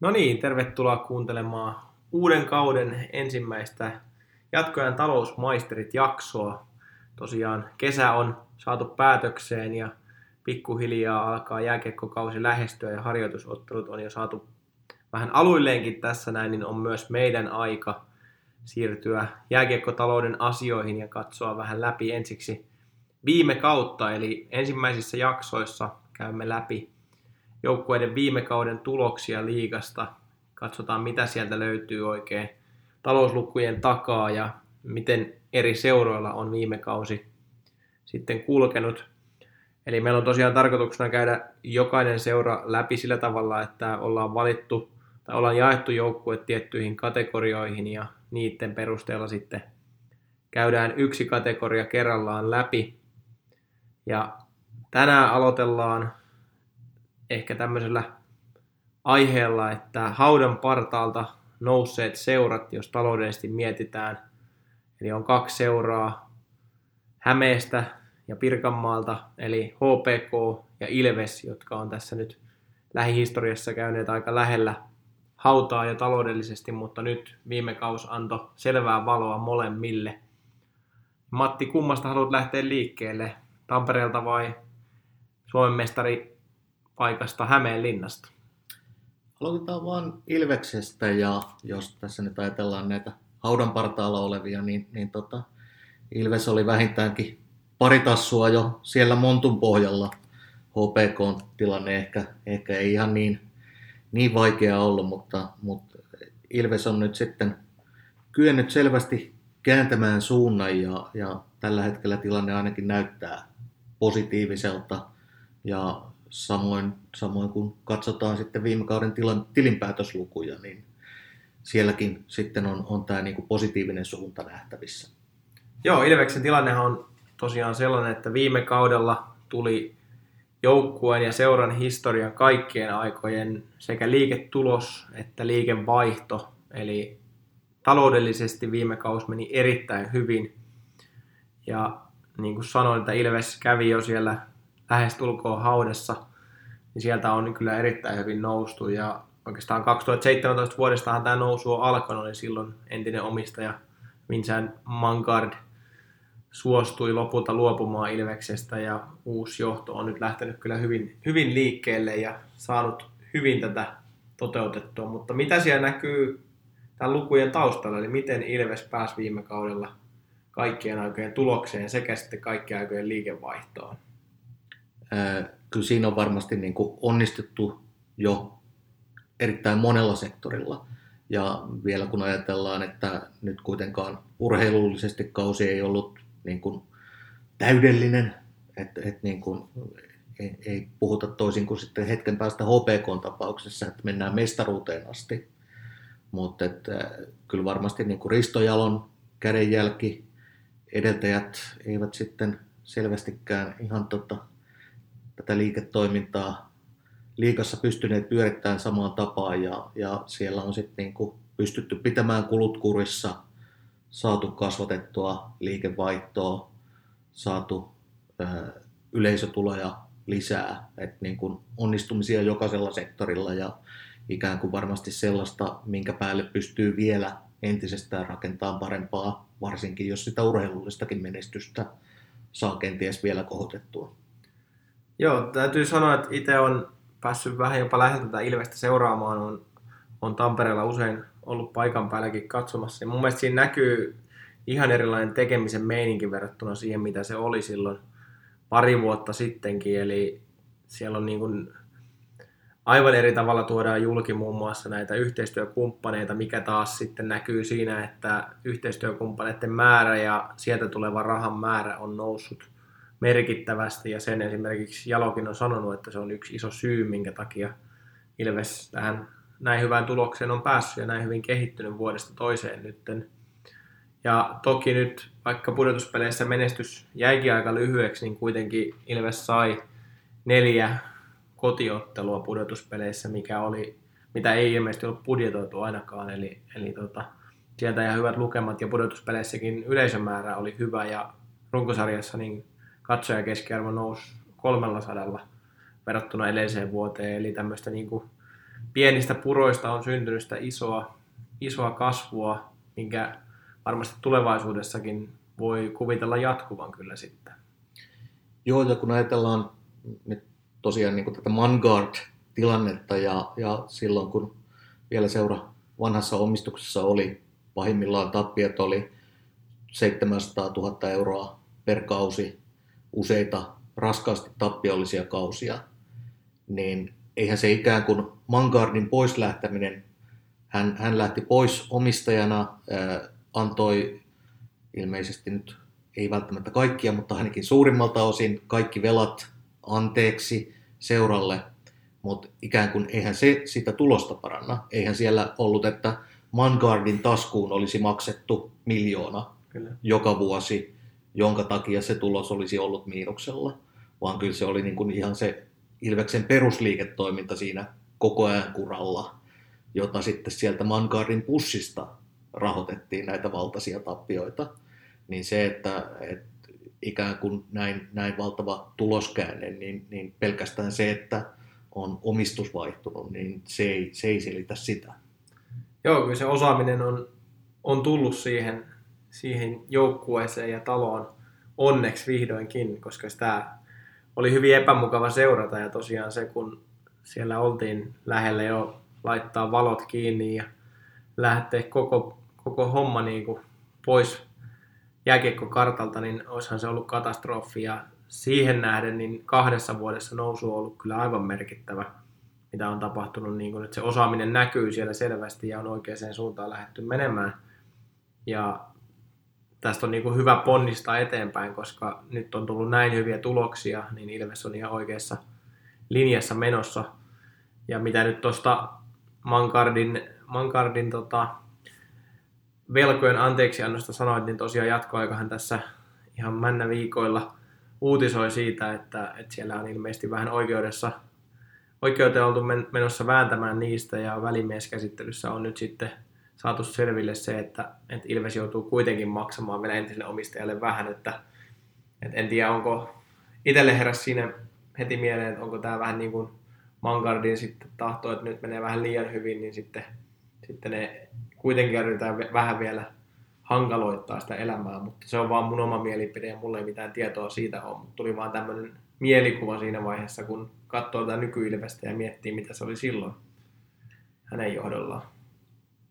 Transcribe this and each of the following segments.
No niin, tervetuloa kuuntelemaan uuden kauden ensimmäistä jatkojan talousmaisterit jaksoa. Tosiaan kesä on saatu päätökseen ja pikkuhiljaa alkaa jääkiekkokausi lähestyä ja harjoitusottelut on jo saatu vähän aluilleenkin tässä näin, niin on myös meidän aika siirtyä jääkiekkotalouden asioihin ja katsoa vähän läpi ensiksi viime kautta. Eli ensimmäisissä jaksoissa käymme läpi joukkueiden viime kauden tuloksia liigasta. Katsotaan, mitä sieltä löytyy oikein talouslukujen takaa ja miten eri seuroilla on viime kausi sitten kulkenut. Eli meillä on tosiaan tarkoituksena käydä jokainen seura läpi sillä tavalla, että ollaan valittu tai ollaan jaettu joukkue tiettyihin kategorioihin ja niiden perusteella sitten käydään yksi kategoria kerrallaan läpi. Ja tänään aloitellaan ehkä tämmöisellä aiheella, että haudan partaalta nousseet seurat, jos taloudellisesti mietitään. Eli on kaksi seuraa Hämeestä ja Pirkanmaalta, eli HPK ja Ilves, jotka on tässä nyt lähihistoriassa käyneet aika lähellä hautaa jo taloudellisesti, mutta nyt viime kaus antoi selvää valoa molemmille. Matti, kummasta haluat lähteä liikkeelle? Tampereelta vai Suomen mestari paikasta Hämeenlinnasta? Aloitetaan vaan Ilveksestä ja jos tässä nyt ajatellaan näitä haudan partaalla olevia, niin, niin tota, Ilves oli vähintäänkin pari tassua jo siellä Montun pohjalla. HPK-tilanne ehkä, ehkä ei ihan niin, niin vaikea ollut, mutta, mutta Ilves on nyt sitten kyennyt selvästi kääntämään suunnan ja, ja tällä hetkellä tilanne ainakin näyttää positiiviselta ja Samoin, samoin kun katsotaan sitten viime kauden tilan, tilinpäätöslukuja, niin sielläkin sitten on, on tämä niin kuin positiivinen suunta nähtävissä. Joo, Ilveksen tilannehan on tosiaan sellainen, että viime kaudella tuli joukkueen ja seuran historian kaikkien aikojen sekä liiketulos että liikevaihto. Eli taloudellisesti viime kausi meni erittäin hyvin. Ja niin kuin sanoin, että Ilves kävi jo siellä lähestulkoon haudessa, niin sieltä on kyllä erittäin hyvin noustu. Ja oikeastaan 2017 vuodestahan tämä nousu on alkanut, niin silloin entinen omistaja Vincent Mangard suostui lopulta luopumaan Ilveksestä ja uusi johto on nyt lähtenyt kyllä hyvin, hyvin liikkeelle ja saanut hyvin tätä toteutettua. Mutta mitä siellä näkyy tämän lukujen taustalla, eli miten Ilves pääsi viime kaudella kaikkien aikojen tulokseen sekä sitten kaikkien aikojen liikevaihtoon? Kyllä siinä on varmasti niin kuin onnistuttu jo erittäin monella sektorilla. Ja vielä kun ajatellaan, että nyt kuitenkaan urheilullisesti kausi ei ollut niin kuin täydellinen, että, että niin kuin ei, ei puhuta toisin kuin sitten hetken päästä HPK-tapauksessa, että mennään mestaruuteen asti. Mutta kyllä varmasti niin kuin Risto Jalon kädenjälki, edeltäjät eivät sitten selvästikään ihan tota, tätä liiketoimintaa liikassa pystyneet pyörittämään samaan tapaan ja, ja siellä on sitten niinku pystytty pitämään kulut kurissa, saatu kasvatettua liikevaihtoa, saatu ö, yleisötuloja lisää, että niin onnistumisia jokaisella sektorilla ja ikään kuin varmasti sellaista, minkä päälle pystyy vielä entisestään rakentamaan parempaa, varsinkin jos sitä urheilullistakin menestystä saa kenties vielä kohotettua. Joo, täytyy sanoa, että itse on päässyt vähän jopa läheltä tätä Ilvestä seuraamaan. On, on Tampereella usein ollut paikan päälläkin katsomassa. Ja mun mielestä siinä näkyy ihan erilainen tekemisen meininki verrattuna siihen, mitä se oli silloin pari vuotta sittenkin. Eli siellä on niin kuin aivan eri tavalla tuodaan julki muun muassa näitä yhteistyökumppaneita, mikä taas sitten näkyy siinä, että yhteistyökumppaneiden määrä ja sieltä tuleva rahan määrä on noussut – merkittävästi ja sen esimerkiksi Jalokin on sanonut, että se on yksi iso syy, minkä takia Ilves tähän näin hyvään tulokseen on päässyt ja näin hyvin kehittynyt vuodesta toiseen nytten. Ja toki nyt, vaikka pudotuspeleissä menestys jäikin aika lyhyeksi, niin kuitenkin Ilves sai neljä kotiottelua pudotuspeleissä, mikä oli, mitä ei ilmeisesti ollut budjetoitu ainakaan. Eli, eli tota, sieltä ja hyvät lukemat ja pudotuspeleissäkin yleisömäärä oli hyvä ja runkosarjassa niin katsojakeskiarvo nousi 300 verrattuna edelliseen vuoteen, eli tämmöistä niin kuin pienistä puroista on syntynyt sitä isoa, isoa kasvua, minkä varmasti tulevaisuudessakin voi kuvitella jatkuvan kyllä sitten. Joo, ja kun ajatellaan nyt tosiaan niin kuin tätä Mangard-tilannetta ja, ja silloin kun vielä seura vanhassa omistuksessa oli, pahimmillaan tappiot oli 700 000 euroa per kausi, useita raskaasti tappiollisia kausia, niin eihän se ikään kuin Mangardin pois lähteminen, hän, hän lähti pois omistajana, ää, antoi ilmeisesti nyt ei välttämättä kaikkia, mutta ainakin suurimmalta osin kaikki velat anteeksi seuralle, mutta ikään kuin eihän se sitä tulosta paranna. Eihän siellä ollut, että Mangardin taskuun olisi maksettu miljoona kyllä. joka vuosi, jonka takia se tulos olisi ollut miinuksella, vaan kyllä se oli niin kuin ihan se Ilveksen perusliiketoiminta siinä koko ajan kuralla, jota sitten sieltä Mangardin pussista rahoitettiin näitä valtaisia tappioita. Niin se, että, että ikään kuin näin, näin valtava tuloskäänne, niin, niin pelkästään se, että on omistus vaihtunut, niin se ei, se ei selitä sitä. Joo, kyllä se osaaminen on, on tullut siihen, siihen joukkueeseen ja taloon onneksi vihdoinkin, koska sitä oli hyvin epämukava seurata ja tosiaan se, kun siellä oltiin lähellä jo laittaa valot kiinni ja lähteä koko, koko homma niin kuin pois jääkiekkokartalta, niin olisihan se ollut katastrofi ja siihen nähden niin kahdessa vuodessa nousu on ollut kyllä aivan merkittävä, mitä on tapahtunut. Niin kuin, että se osaaminen näkyy siellä selvästi ja on oikeaan suuntaan lähdetty menemään. Ja tästä on niin kuin hyvä ponnistaa eteenpäin, koska nyt on tullut näin hyviä tuloksia, niin Ilves on ihan oikeassa linjassa menossa. Ja mitä nyt tuosta Mankardin, Mankardin tota, velkojen anteeksiannosta sanoit, niin tosiaan jatkoaikahan tässä ihan männä viikoilla uutisoi siitä, että, että siellä on ilmeisesti vähän oikeudessa oikeuteen oltu menossa vääntämään niistä ja välimieskäsittelyssä on nyt sitten saatu selville se, että, että Ilves joutuu kuitenkin maksamaan vielä entiselle omistajalle vähän, että, että en tiedä onko itselle heräs siinä heti mieleen, että onko tämä vähän niin kuin Mangardin sitten tahto, että nyt menee vähän liian hyvin, niin sitten, sitten ne kuitenkin yritetään vähän vielä hankaloittaa sitä elämää, mutta se on vaan mun oma mielipide ja mulla ei mitään tietoa siitä ole, mutta tuli vaan tämmöinen mielikuva siinä vaiheessa, kun katsoo tätä nykyilvestä ja miettii, mitä se oli silloin hänen johdollaan.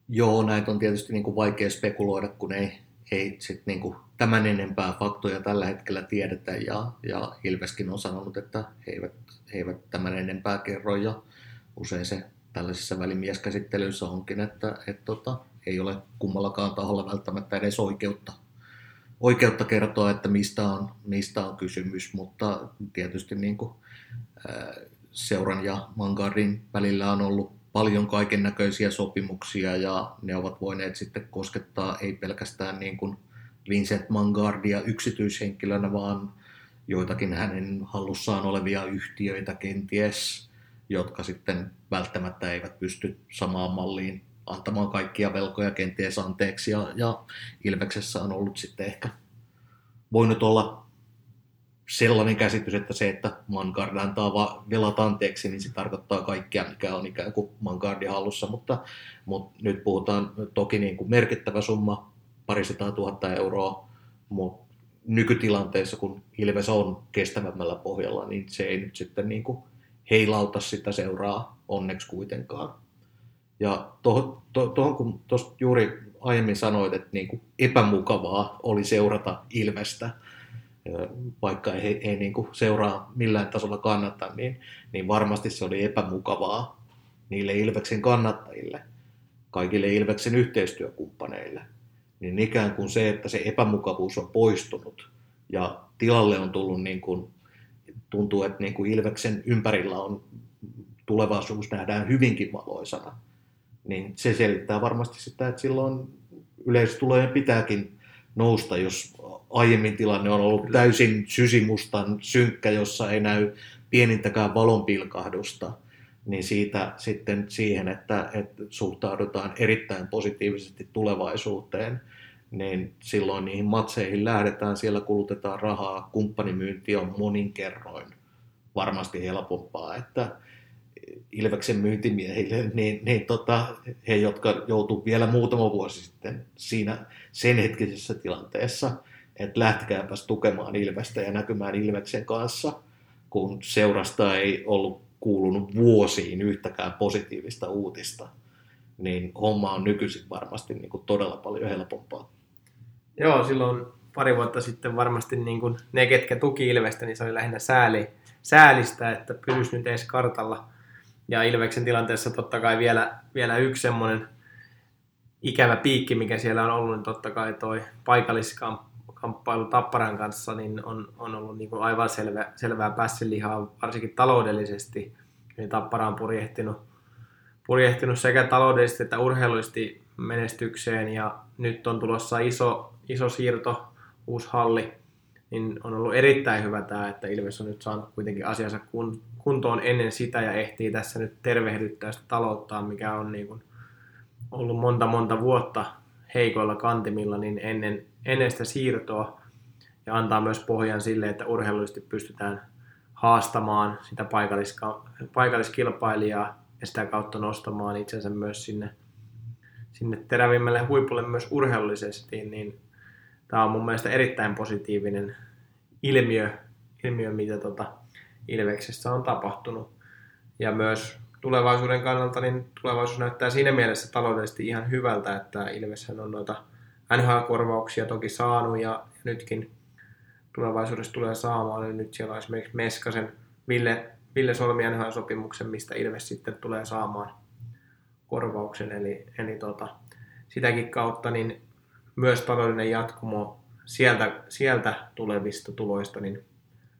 Joo, näitä on tietysti niin kuin vaikea spekuloida, kun ei, ei sit niin kuin tämän enempää faktoja tällä hetkellä tiedetä ja, ja Ilveskin on sanonut, että he eivät, he eivät tämän enempää kerro ja usein se tällaisissa välimieskäsittelyissä onkin, että et tota, ei ole kummallakaan taholla välttämättä edes oikeutta, oikeutta kertoa, että mistä on, mistä on kysymys, mutta tietysti niin kuin, ää, seuran ja Mangarin välillä on ollut paljon kaiken näköisiä sopimuksia ja ne ovat voineet sitten koskettaa ei pelkästään niin kuin Vincent Mangardia yksityishenkilönä, vaan joitakin hänen hallussaan olevia yhtiöitä kenties, jotka sitten välttämättä eivät pysty samaan malliin antamaan kaikkia velkoja kenties anteeksi. Ja, ja Ilveksessä on ollut sitten ehkä voinut olla sellainen käsitys, että se, että Mangard antaa va- velat anteeksi, niin se tarkoittaa kaikkea, mikä on ikään kuin Mangardin hallussa, mutta, mutta nyt puhutaan toki niin kuin merkittävä summa, parisataa tuhatta euroa, mutta nykytilanteessa, kun Ilves on kestävämmällä pohjalla, niin se ei nyt sitten niin kuin heilauta sitä seuraa onneksi kuitenkaan. Ja tuohon, to, kun tuosta juuri aiemmin sanoit, että niin kuin epämukavaa oli seurata Ilvestä, vaikka ei, ei niin kuin seuraa millään tasolla kannata, niin, niin varmasti se oli epämukavaa niille Ilveksen kannattajille, kaikille Ilveksen yhteistyökumppaneille. Niin ikään kuin se, että se epämukavuus on poistunut ja tilalle on tullut niin kuin, tuntuu, että niin kuin Ilveksen ympärillä on tulevaisuus nähdään hyvinkin valoisana, niin se selittää varmasti sitä, että silloin yleistulojen pitääkin nousta, jos aiemmin tilanne on ollut täysin sysimustan synkkä, jossa ei näy pienintäkään valonpilkahdusta, niin siitä sitten siihen, että, että suhtaudutaan erittäin positiivisesti tulevaisuuteen, niin silloin niihin matseihin lähdetään, siellä kulutetaan rahaa, kumppanimyynti on monin kerroin varmasti helpompaa, että Ilveksen myyntimiehille, niin, niin tota, he, jotka joutuivat vielä muutama vuosi sitten siinä sen hetkisessä tilanteessa, että lähtekääpäs tukemaan Ilvestä ja näkymään Ilveksen kanssa, kun seurasta ei ollut kuulunut vuosiin yhtäkään positiivista uutista, niin homma on nykyisin varmasti niin kuin todella paljon helpompaa. Joo, silloin pari vuotta sitten varmasti niin kuin ne, ketkä tuki Ilvestä, niin se oli lähinnä sääli, säälistä, että pysyisi nyt edes kartalla. Ja Ilveksen tilanteessa totta kai vielä, vielä yksi semmoinen ikävä piikki, mikä siellä on ollut, niin totta kai toi paikalliskamppailu Tapparan kanssa niin on, on ollut niin kuin aivan selvä, selvää pässilihaa, varsinkin taloudellisesti. Niin Tappara on purjehtinut, purjehtinut sekä taloudellisesti että urheilullisesti menestykseen ja nyt on tulossa iso, iso siirto, uusi halli, niin on ollut erittäin hyvä tämä, että Ilves on nyt saanut kuitenkin asiansa kuntoon ennen sitä ja ehtii tässä nyt tervehdyttää sitä talouttaan, mikä on niin kuin ollut monta monta vuotta heikoilla kantimilla niin ennen, ennen sitä siirtoa ja antaa myös pohjan sille, että urheilullisesti pystytään haastamaan sitä paikalliskilpailijaa ja sitä kautta nostamaan itsensä myös sinne, sinne terävimmälle huipulle myös urheilullisesti, niin tämä on mun mielestä erittäin positiivinen ilmiö, ilmiö mitä tota Ilveksessä on tapahtunut. Ja myös tulevaisuuden kannalta, niin tulevaisuus näyttää siinä mielessä taloudellisesti ihan hyvältä, että Ilves on noita NHL-korvauksia toki saanut ja, nytkin tulevaisuudessa tulee saamaan. Eli nyt siellä on esimerkiksi Meskasen Ville, Ville Solmi NHL-sopimuksen, mistä Ilves sitten tulee saamaan korvauksen. Eli, eli tota, sitäkin kautta niin myös taloudellinen jatkumo sieltä, sieltä tulevista tuloista niin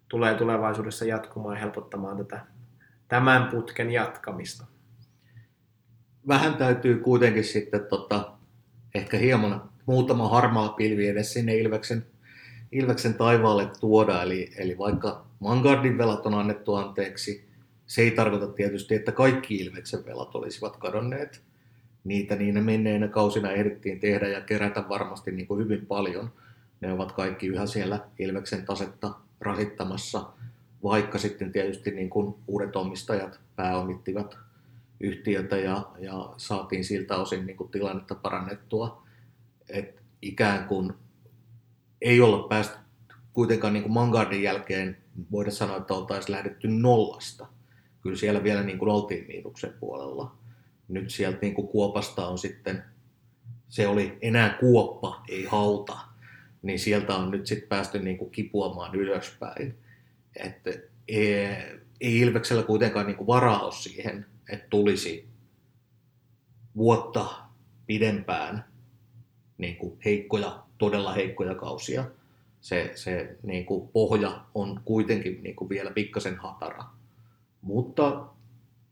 tulee tulevaisuudessa jatkumaan ja helpottamaan tätä tämän putken jatkamista. Vähän täytyy kuitenkin sitten tota, ehkä hieman muutama harmaa pilvi edes sinne Ilveksen, Ilveksen taivaalle tuoda. Eli, eli vaikka Mangardin velat on annettu anteeksi, se ei tarkoita tietysti, että kaikki Ilveksen velat olisivat kadonneet. Niitä niinä menneinä kausina ehdittiin tehdä ja kerätä varmasti niin kuin hyvin paljon. Ne ovat kaikki yhä siellä Ilveksen tasetta rasittamassa, vaikka sitten tietysti niin kuin uudet omistajat pääomittivat yhtiötä ja, ja saatiin siltä osin niin kuin tilannetta parannettua. Et ikään kuin ei olla päästy kuitenkaan niin kuin Mangardin jälkeen, voidaan sanoa, että oltaisiin lähdetty nollasta. Kyllä siellä vielä niin kuin oltiin miinuksen puolella. Nyt sieltä niin kuin kuopasta on sitten, se oli enää kuoppa, ei hauta niin sieltä on nyt sitten päästy niin kuin kipuamaan ylöspäin. Että ei, ei Ilveksellä kuitenkaan niin kuin varaa ole siihen, että tulisi vuotta pidempään niin kuin heikkoja, todella heikkoja kausia. Se, se niin kuin pohja on kuitenkin niin kuin vielä pikkasen hatara. Mutta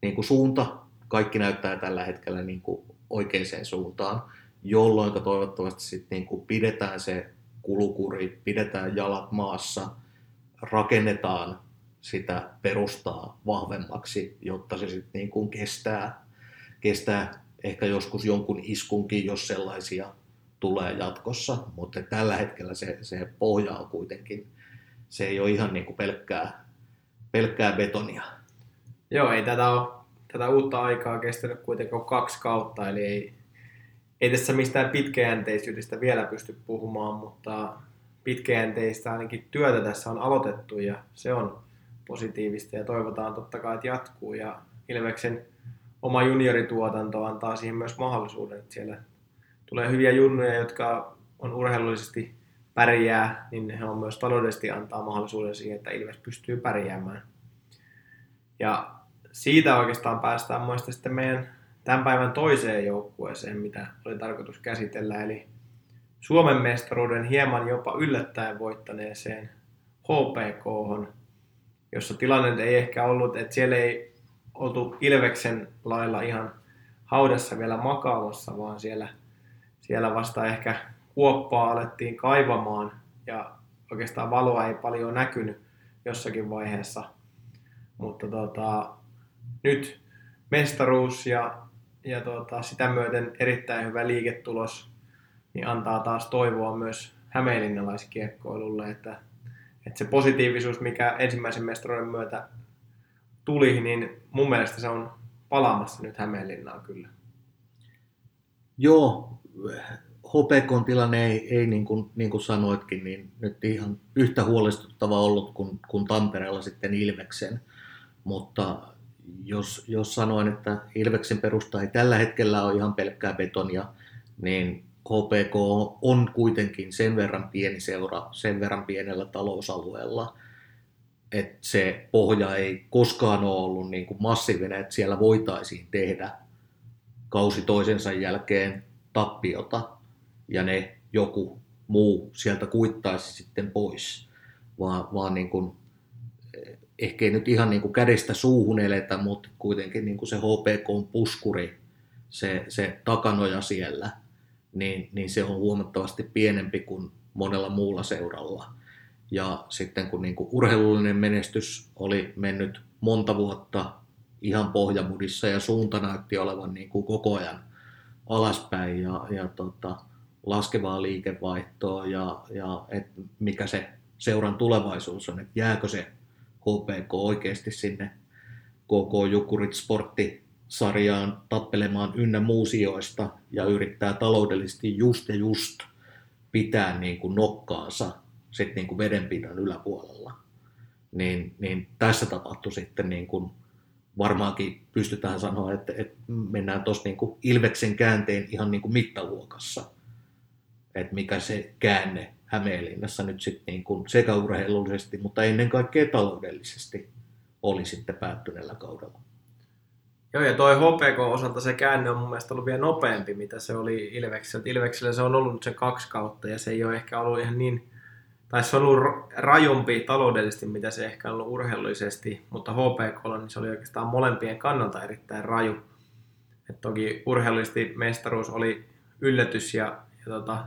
niin kuin suunta, kaikki näyttää tällä hetkellä niin kuin oikeaan suuntaan, jolloin toivottavasti sit niin kuin pidetään se kulukuri, pidetään jalat maassa, rakennetaan sitä perustaa vahvemmaksi, jotta se sitten niin kestää, kestää ehkä joskus jonkun iskunkin, jos sellaisia tulee jatkossa, mutta tällä hetkellä se, se pohja on kuitenkin, se ei ole ihan niin kuin pelkkää, pelkkää betonia. Joo, ei tätä, ole, tätä uutta aikaa kestänyt kuitenkaan kaksi kautta, eli ei, ei tässä mistään pitkäjänteisyydestä vielä pysty puhumaan, mutta pitkäjänteistä ainakin työtä tässä on aloitettu ja se on positiivista ja toivotaan totta kai, että jatkuu ja Ilveksen oma juniorituotanto antaa siihen myös mahdollisuuden, että siellä tulee hyviä junnuja, jotka on urheilullisesti pärjää, niin he on myös taloudellisesti antaa mahdollisuuden siihen, että Ilves pystyy pärjäämään. Ja siitä oikeastaan päästään muista sitten meidän tämän päivän toiseen joukkueeseen, mitä oli tarkoitus käsitellä, eli Suomen mestaruuden hieman jopa yllättäen voittaneeseen HPK, jossa tilanne ei ehkä ollut, että siellä ei oltu Ilveksen lailla ihan haudassa vielä makaamassa, vaan siellä, siellä vasta ehkä kuoppaa alettiin kaivamaan ja oikeastaan valoa ei paljon näkynyt jossakin vaiheessa. Mutta tota, nyt mestaruus ja ja tuota, sitä myöten erittäin hyvä liiketulos niin antaa taas toivoa myös hämeenlinnalaiskiekkoilulle, että, että se positiivisuus, mikä ensimmäisen mestaruuden myötä tuli, niin mun mielestä se on palaamassa nyt Hämeenlinnaan kyllä. Joo, HPK tilanne ei, ei niin, kuin, niin kuin sanoitkin, niin nyt ihan yhtä huolestuttava ollut kuin, kuin Tampereella sitten Ilveksen. Mutta jos, jos sanoin, että Ilveksen perusta ei tällä hetkellä ole ihan pelkkää betonia, niin HPK on kuitenkin sen verran pieni seura, sen verran pienellä talousalueella, että se pohja ei koskaan ole ollut niin kuin massiivinen, että siellä voitaisiin tehdä kausi toisensa jälkeen tappiota ja ne joku muu sieltä kuittaisi sitten pois, vaan, vaan niin kuin, ehkä ei nyt ihan niin kuin kädestä suuhun eletä, mutta kuitenkin niin kuin se HPK on puskuri, se, se takanoja siellä, niin, niin se on huomattavasti pienempi kuin monella muulla seuralla. Ja sitten kun niin kuin urheilullinen menestys oli mennyt monta vuotta ihan pohjamudissa ja suunta näytti olevan niin kuin koko ajan alaspäin ja, ja tota, laskevaa liikevaihtoa ja, ja et mikä se seuran tulevaisuus on, että jääkö se HPK oikeasti sinne KK Jukurit sporttisarjaan tappelemaan ynnä muusioista ja yrittää taloudellisesti just ja just pitää niin kuin nokkaansa sit niin kuin vedenpinnan yläpuolella. Niin, niin tässä tapahtui sitten niin kuin varmaankin pystytään sanoa, että, että mennään tuossa niin Ilveksen käänteen ihan niin kuin mittaluokassa että mikä se käänne Hämeenlinnassa nyt sitten niin kuin sekä urheilullisesti, mutta ennen kaikkea taloudellisesti oli sitten päättyneellä kaudella. Joo, ja toi HPK-osalta se käänne on mun mielestä ollut vielä nopeampi, mitä se oli Ilveksellä. Ilveksellä se on ollut se kaksi kautta, ja se ei ole ehkä ollut ihan niin, tai se on ollut rajumpi taloudellisesti, mitä se ehkä on ollut urheilullisesti, mutta HPK niin se oli oikeastaan molempien kannalta erittäin raju. Et toki urheilullisesti mestaruus oli yllätys, ja, ja tota,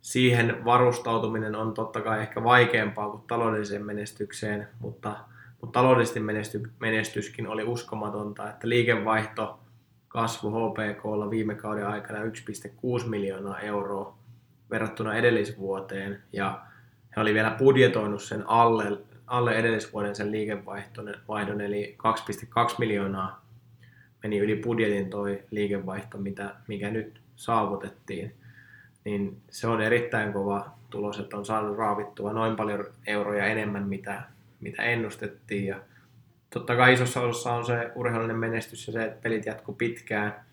siihen varustautuminen on totta kai ehkä vaikeampaa kuin taloudelliseen menestykseen, mutta, mutta taloudellisesti menesty, menestyskin oli uskomatonta, että liikevaihto kasvu HPKlla viime kauden aikana 1,6 miljoonaa euroa verrattuna edellisvuoteen, ja he oli vielä budjetoinut sen alle, alle edellisvuoden sen liikevaihdon, eli 2,2 miljoonaa meni yli budjetin toi liikevaihto, mitä, mikä nyt saavutettiin niin se on erittäin kova tulos, että on saanut raavittua noin paljon euroja enemmän, mitä, mitä ennustettiin. Ja totta kai isossa osassa on se urheilullinen menestys ja se, että pelit jatkuu pitkään.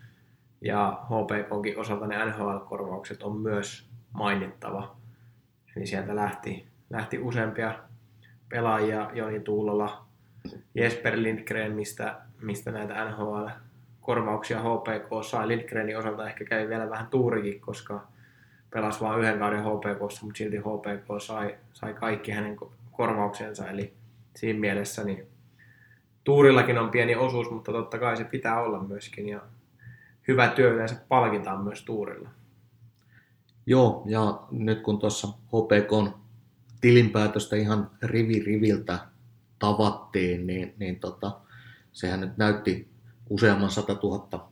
Ja HPKkin osalta ne NHL-korvaukset on myös mainittava. Eli sieltä lähti, lähti useampia pelaajia, Joni Tuulola, Jesper Lindgren, mistä, mistä näitä NHL-korvauksia HPK sai. Lindgrenin osalta ehkä kävi vielä vähän tuurikin, koska pelasi vain yhden kauden HPKssa, mutta silti HPK sai, sai kaikki hänen korvauksensa, eli siinä mielessä niin tuurillakin on pieni osuus, mutta totta kai se pitää olla myöskin, ja hyvä työ yleensä palkitaan myös tuurilla. Joo, ja nyt kun tuossa HPK tilinpäätöstä ihan rivi riviltä tavattiin, niin, niin tota, sehän nyt näytti useamman 100 000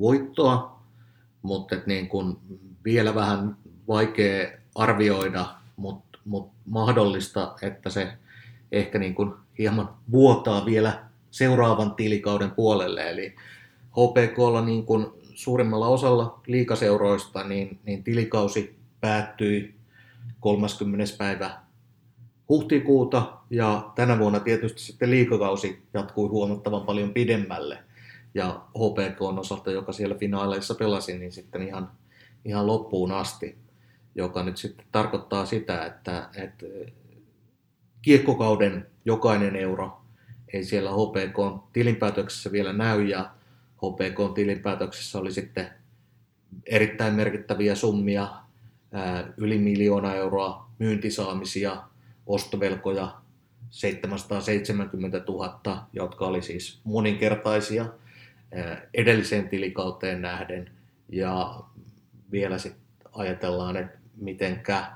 voittoa, mutta niin kun vielä vähän vaikea arvioida, mutta mut mahdollista, että se ehkä niin kuin hieman vuotaa vielä seuraavan tilikauden puolelle. Eli HPKlla niin kuin suurimmalla osalla liikaseuroista niin, niin tilikausi päättyi 30. päivä huhtikuuta ja tänä vuonna tietysti sitten liikakausi jatkui huomattavan paljon pidemmälle. Ja HPK on osalta, joka siellä finaaleissa pelasi, niin sitten ihan, ihan loppuun asti joka nyt sitten tarkoittaa sitä, että, että kiekkokauden jokainen euro ei siellä HPK tilinpäätöksessä vielä näy ja HPK tilinpäätöksessä oli sitten erittäin merkittäviä summia, yli miljoona euroa myyntisaamisia, ostovelkoja 770 000, jotka oli siis moninkertaisia edelliseen tilikauteen nähden. Ja vielä sitten ajatellaan, että mitenkä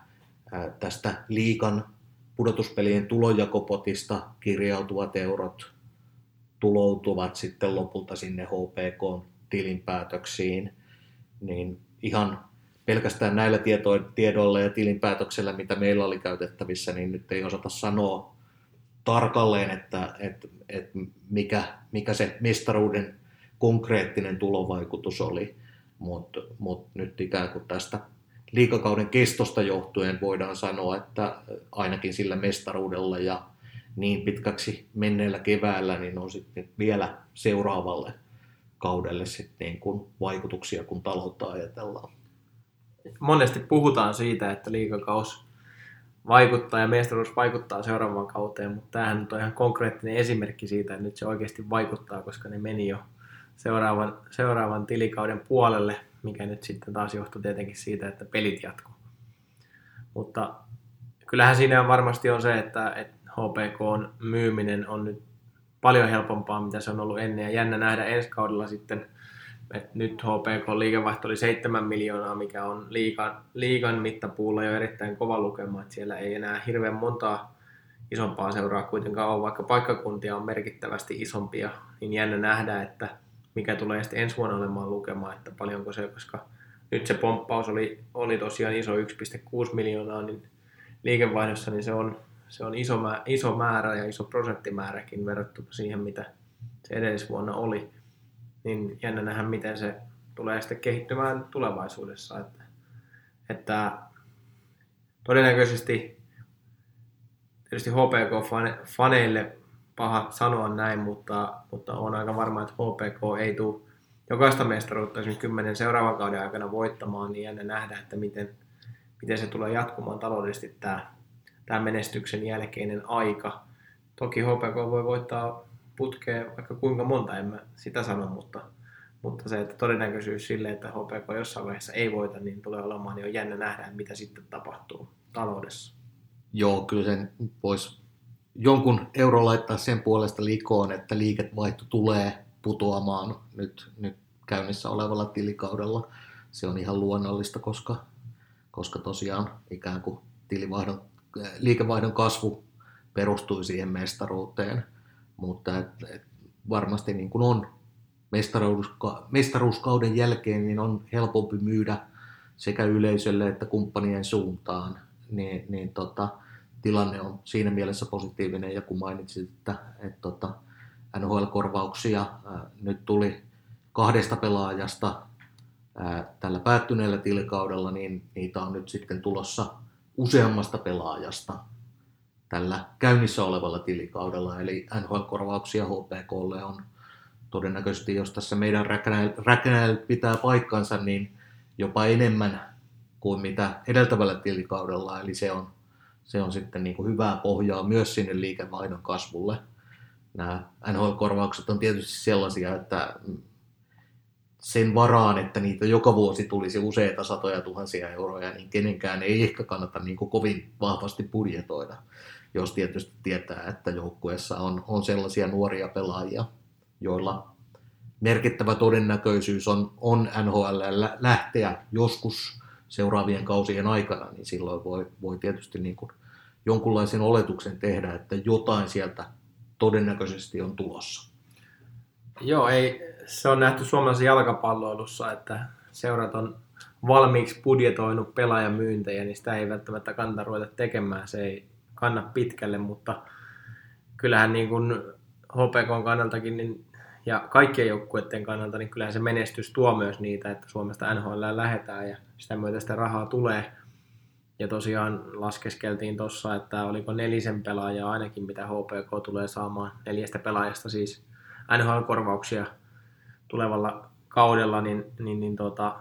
tästä liikan pudotuspelien tulojakopotista kirjautuvat eurot tuloutuvat sitten lopulta sinne HPK-tilinpäätöksiin, niin ihan pelkästään näillä tiedoilla ja tilinpäätöksellä, mitä meillä oli käytettävissä, niin nyt ei osata sanoa, tarkalleen, että, että, että mikä, mikä se mestaruuden konkreettinen tulovaikutus oli, mutta mut nyt ikään kuin tästä liikakauden kestosta johtuen voidaan sanoa, että ainakin sillä mestaruudella ja niin pitkäksi menneellä keväällä, niin on sitten vielä seuraavalle kaudelle sitten niin kuin vaikutuksia, kun taloutta ajatellaan. Monesti puhutaan siitä, että liikakaus vaikuttaa ja mestaruus vaikuttaa seuraavaan kauteen, mutta tämähän on ihan konkreettinen esimerkki siitä, että nyt se oikeasti vaikuttaa, koska ne meni jo seuraavan, seuraavan tilikauden puolelle, mikä nyt sitten taas johtuu tietenkin siitä, että pelit jatkuu. Mutta kyllähän siinä varmasti on se, että, että HPK on myyminen on nyt paljon helpompaa, mitä se on ollut ennen. Ja jännä nähdä ensi kaudella sitten, että nyt HPK liikevaihto oli 7 miljoonaa, mikä on liikan, liikan mittapuulla jo erittäin kova lukema. Että siellä ei enää hirveän montaa isompaa seuraa kuitenkaan ole, vaikka paikkakuntia on merkittävästi isompia, niin jännä nähdä, että mikä tulee sitten ensi vuonna olemaan lukema, että paljonko se, koska nyt se pomppaus oli, oli tosiaan iso 1,6 miljoonaa niin liikevaihdossa, niin se on se on iso, iso määrä ja iso prosenttimääräkin verrattuna siihen, mitä se edellisvuonna oli. Niin jännä nähdä, miten se tulee sitten kehittymään tulevaisuudessa. Että, että todennäköisesti tietysti HPK-faneille paha sanoa näin, mutta, mutta on aika varma, että HPK ei tule jokaista mestaruutta esimerkiksi kymmenen seuraavan kauden aikana voittamaan, niin jännä nähdä, että miten, miten se tulee jatkumaan taloudellisesti tämä tämä menestyksen jälkeinen aika. Toki HPK voi voittaa putkeen vaikka kuinka monta, en mä sitä sano, mutta, mutta se, että todennäköisyys sille, että HPK jossain vaiheessa ei voita, niin tulee olemaan jo jännä nähdä, mitä sitten tapahtuu taloudessa. Joo, kyllä sen voisi jonkun euro laittaa sen puolesta likoon, että liikevaihto tulee putoamaan nyt, nyt käynnissä olevalla tilikaudella. Se on ihan luonnollista, koska, koska tosiaan ikään kuin tilivaihdon liikevaihdon kasvu perustui siihen mestaruuteen, mutta et, et varmasti niin kuin on. Mestaruuska, mestaruuskauden jälkeen niin on helpompi myydä sekä yleisölle että kumppanien suuntaan, niin, niin tota, tilanne on siinä mielessä positiivinen, ja kun mainitsit, että, että tota, NHL-korvauksia ää, nyt tuli kahdesta pelaajasta ää, tällä päättyneellä tilikaudella, niin niitä on nyt sitten tulossa useammasta pelaajasta tällä käynnissä olevalla tilikaudella, eli NHL-korvauksia HPKlle on todennäköisesti, jos tässä meidän räkänäilyt pitää paikkansa, niin jopa enemmän kuin mitä edeltävällä tilikaudella, eli se on, se on sitten niin kuin hyvää pohjaa myös sinne liikevaihdon kasvulle. Nämä NHL-korvaukset on tietysti sellaisia, että sen varaan, että niitä joka vuosi tulisi useita satoja tuhansia euroja, niin kenenkään ei ehkä kannata niin kuin kovin vahvasti budjetoida, jos tietysti tietää, että joukkueessa on, on sellaisia nuoria pelaajia, joilla merkittävä todennäköisyys on, on NHL lähteä joskus seuraavien kausien aikana, niin silloin voi, voi tietysti niin kuin jonkunlaisen oletuksen tehdä, että jotain sieltä todennäköisesti on tulossa. Joo, ei, se on nähty suomalaisessa jalkapalloilussa, että seurat on valmiiksi budjetoinut pelaajamyyntejä, niin sitä ei välttämättä kannata ruveta tekemään. Se ei kanna pitkälle, mutta kyllähän niin kuin HPK kannaltakin niin, ja kaikkien joukkueiden kannalta, niin kyllähän se menestys tuo myös niitä, että Suomesta NHL lähetään ja sitä myötä sitä rahaa tulee. Ja tosiaan laskeskeltiin tuossa, että oliko nelisen pelaajaa ainakin, mitä HPK tulee saamaan. Neljästä pelaajasta siis NHL-korvauksia tulevalla kaudella, niin, niin, niin tota,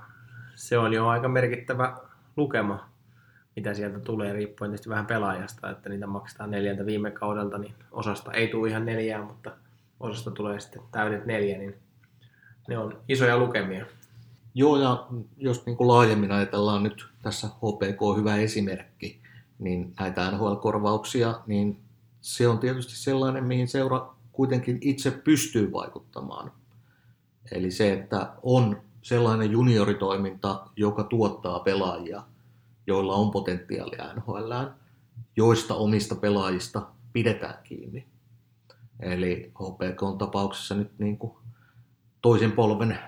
se on jo aika merkittävä lukema, mitä sieltä tulee, riippuen tietysti vähän pelaajasta, että niitä maksetaan neljältä viime kaudelta, niin osasta ei tule ihan neljää, mutta osasta tulee sitten täydet neljä, niin ne on isoja lukemia. Joo, ja jos niin kuin laajemmin ajatellaan nyt tässä HPK hyvä esimerkki, niin näitä NHL-korvauksia, niin se on tietysti sellainen, mihin seura kuitenkin itse pystyy vaikuttamaan. Eli se, että on sellainen junioritoiminta, joka tuottaa pelaajia, joilla on potentiaalia NHL, joista omista pelaajista pidetään kiinni. Eli HPK on tapauksessa nyt niin kuin toisen polven,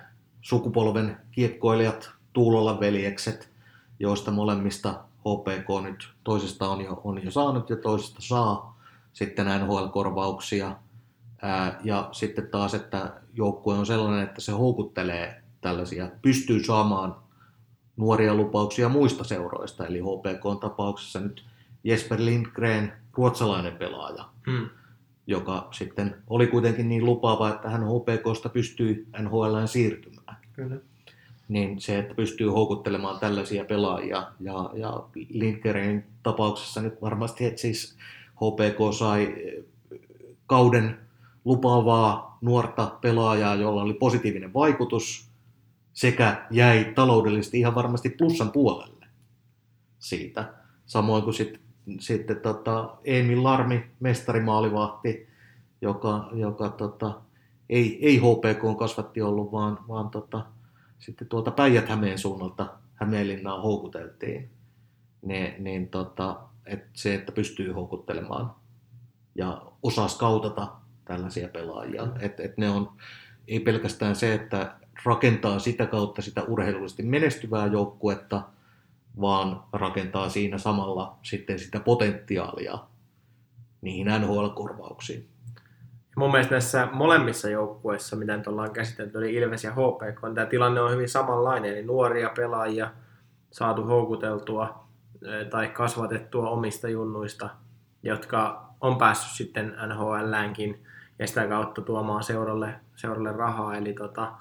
sukupolven kiekkoilijat, Tuulolla veljekset, joista molemmista HPK nyt toisesta on jo, on jo saanut ja toisesta saa sitten NHL-korvauksia, ää, ja sitten taas, että joukkue on sellainen, että se houkuttelee tällaisia, pystyy saamaan nuoria lupauksia muista seuroista, eli HPK on tapauksessa nyt Jesper Lindgren, ruotsalainen pelaaja, Hmm. joka sitten oli kuitenkin niin lupaava, että hän HPKsta pystyi NHLään siirtymään. Kyllä. Niin se, että pystyy houkuttelemaan tällaisia pelaajia, ja, ja Lindgrenin tapauksessa nyt varmasti, että siis HPK sai kauden lupaavaa nuorta pelaajaa, jolla oli positiivinen vaikutus, sekä jäi taloudellisesti ihan varmasti plussan puolelle siitä. Samoin kuin sitten sitten tota Emil Larmi, mestarimaalivahti, joka, joka tota, ei, ei HPK kasvatti ollut, vaan, vaan tota, sitten tuolta Päijät-Hämeen suunnalta Hämeenlinnaan houkuteltiin. Ne, niin tota, et se, että pystyy houkuttelemaan ja osaa skautata tällaisia pelaajia. Et, et ne on, ei pelkästään se, että rakentaa sitä kautta sitä urheilullisesti menestyvää joukkuetta, vaan rakentaa siinä samalla sitten sitä potentiaalia niihin NHL-korvauksiin. Mun mielestä näissä molemmissa joukkueissa, mitä nyt ollaan käsitelty, eli Ilves ja HPK, niin tämä tilanne on hyvin samanlainen. Eli nuoria pelaajia saatu houkuteltua eh, tai kasvatettua omista junnuista, jotka on päässyt sitten NHLäänkin ja sitä kautta tuomaan seuralle, seuralle rahaa. Eli tota,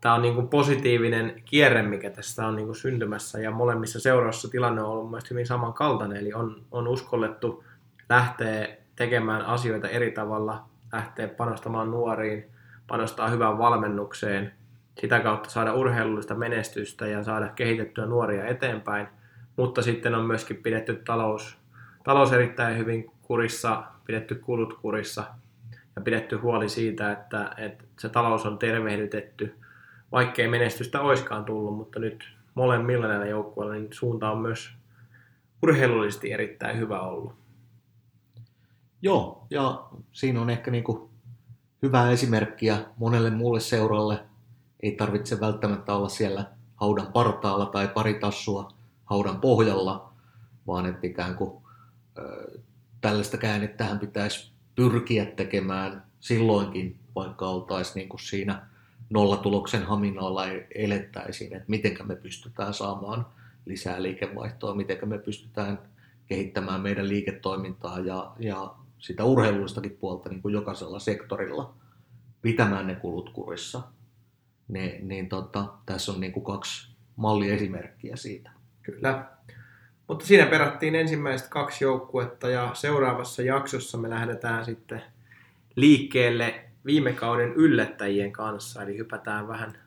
tämä on niin kuin positiivinen kierre, mikä tästä on niin kuin syntymässä, ja molemmissa seuroissa tilanne on ollut mielestäni hyvin samankaltainen, eli on, on uskollettu lähteä tekemään asioita eri tavalla, lähteä panostamaan nuoriin, panostaa hyvään valmennukseen, sitä kautta saada urheilullista menestystä ja saada kehitettyä nuoria eteenpäin, mutta sitten on myöskin pidetty talous, talous erittäin hyvin kurissa, pidetty kulut kurissa ja pidetty huoli siitä, että, että se talous on tervehdytetty, vaikkei menestystä oiskaan tullut, mutta nyt molemmilla näillä joukkueilla niin suunta on myös urheilullisesti erittäin hyvä ollut. Joo, ja siinä on ehkä niinku hyvää esimerkkiä monelle muulle seuralle. Ei tarvitse välttämättä olla siellä haudan partaalla tai pari tassua haudan pohjalla, vaan että ikään kuin ö, tällaista käännettähän pitäisi pyrkiä tekemään silloinkin, vaikka oltaisiin niin kuin siinä nollatuloksen haminalla elettäisiin, että miten me pystytään saamaan lisää liikevaihtoa, miten me pystytään kehittämään meidän liiketoimintaa ja, ja sitä urheilullistakin puolta niin kuin jokaisella sektorilla pitämään ne kulut kurissa. Ne, niin tota, tässä on niin kuin kaksi malliesimerkkiä siitä. Kyllä. Mutta siinä perattiin ensimmäiset kaksi joukkuetta ja seuraavassa jaksossa me lähdetään sitten liikkeelle viime kauden yllättäjien kanssa, eli hypätään vähän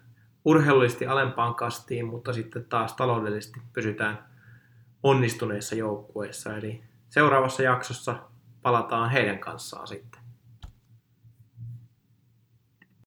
urheilullisesti alempaan kastiin, mutta sitten taas taloudellisesti pysytään onnistuneissa joukkueissa. Eli seuraavassa jaksossa palataan heidän kanssaan sitten.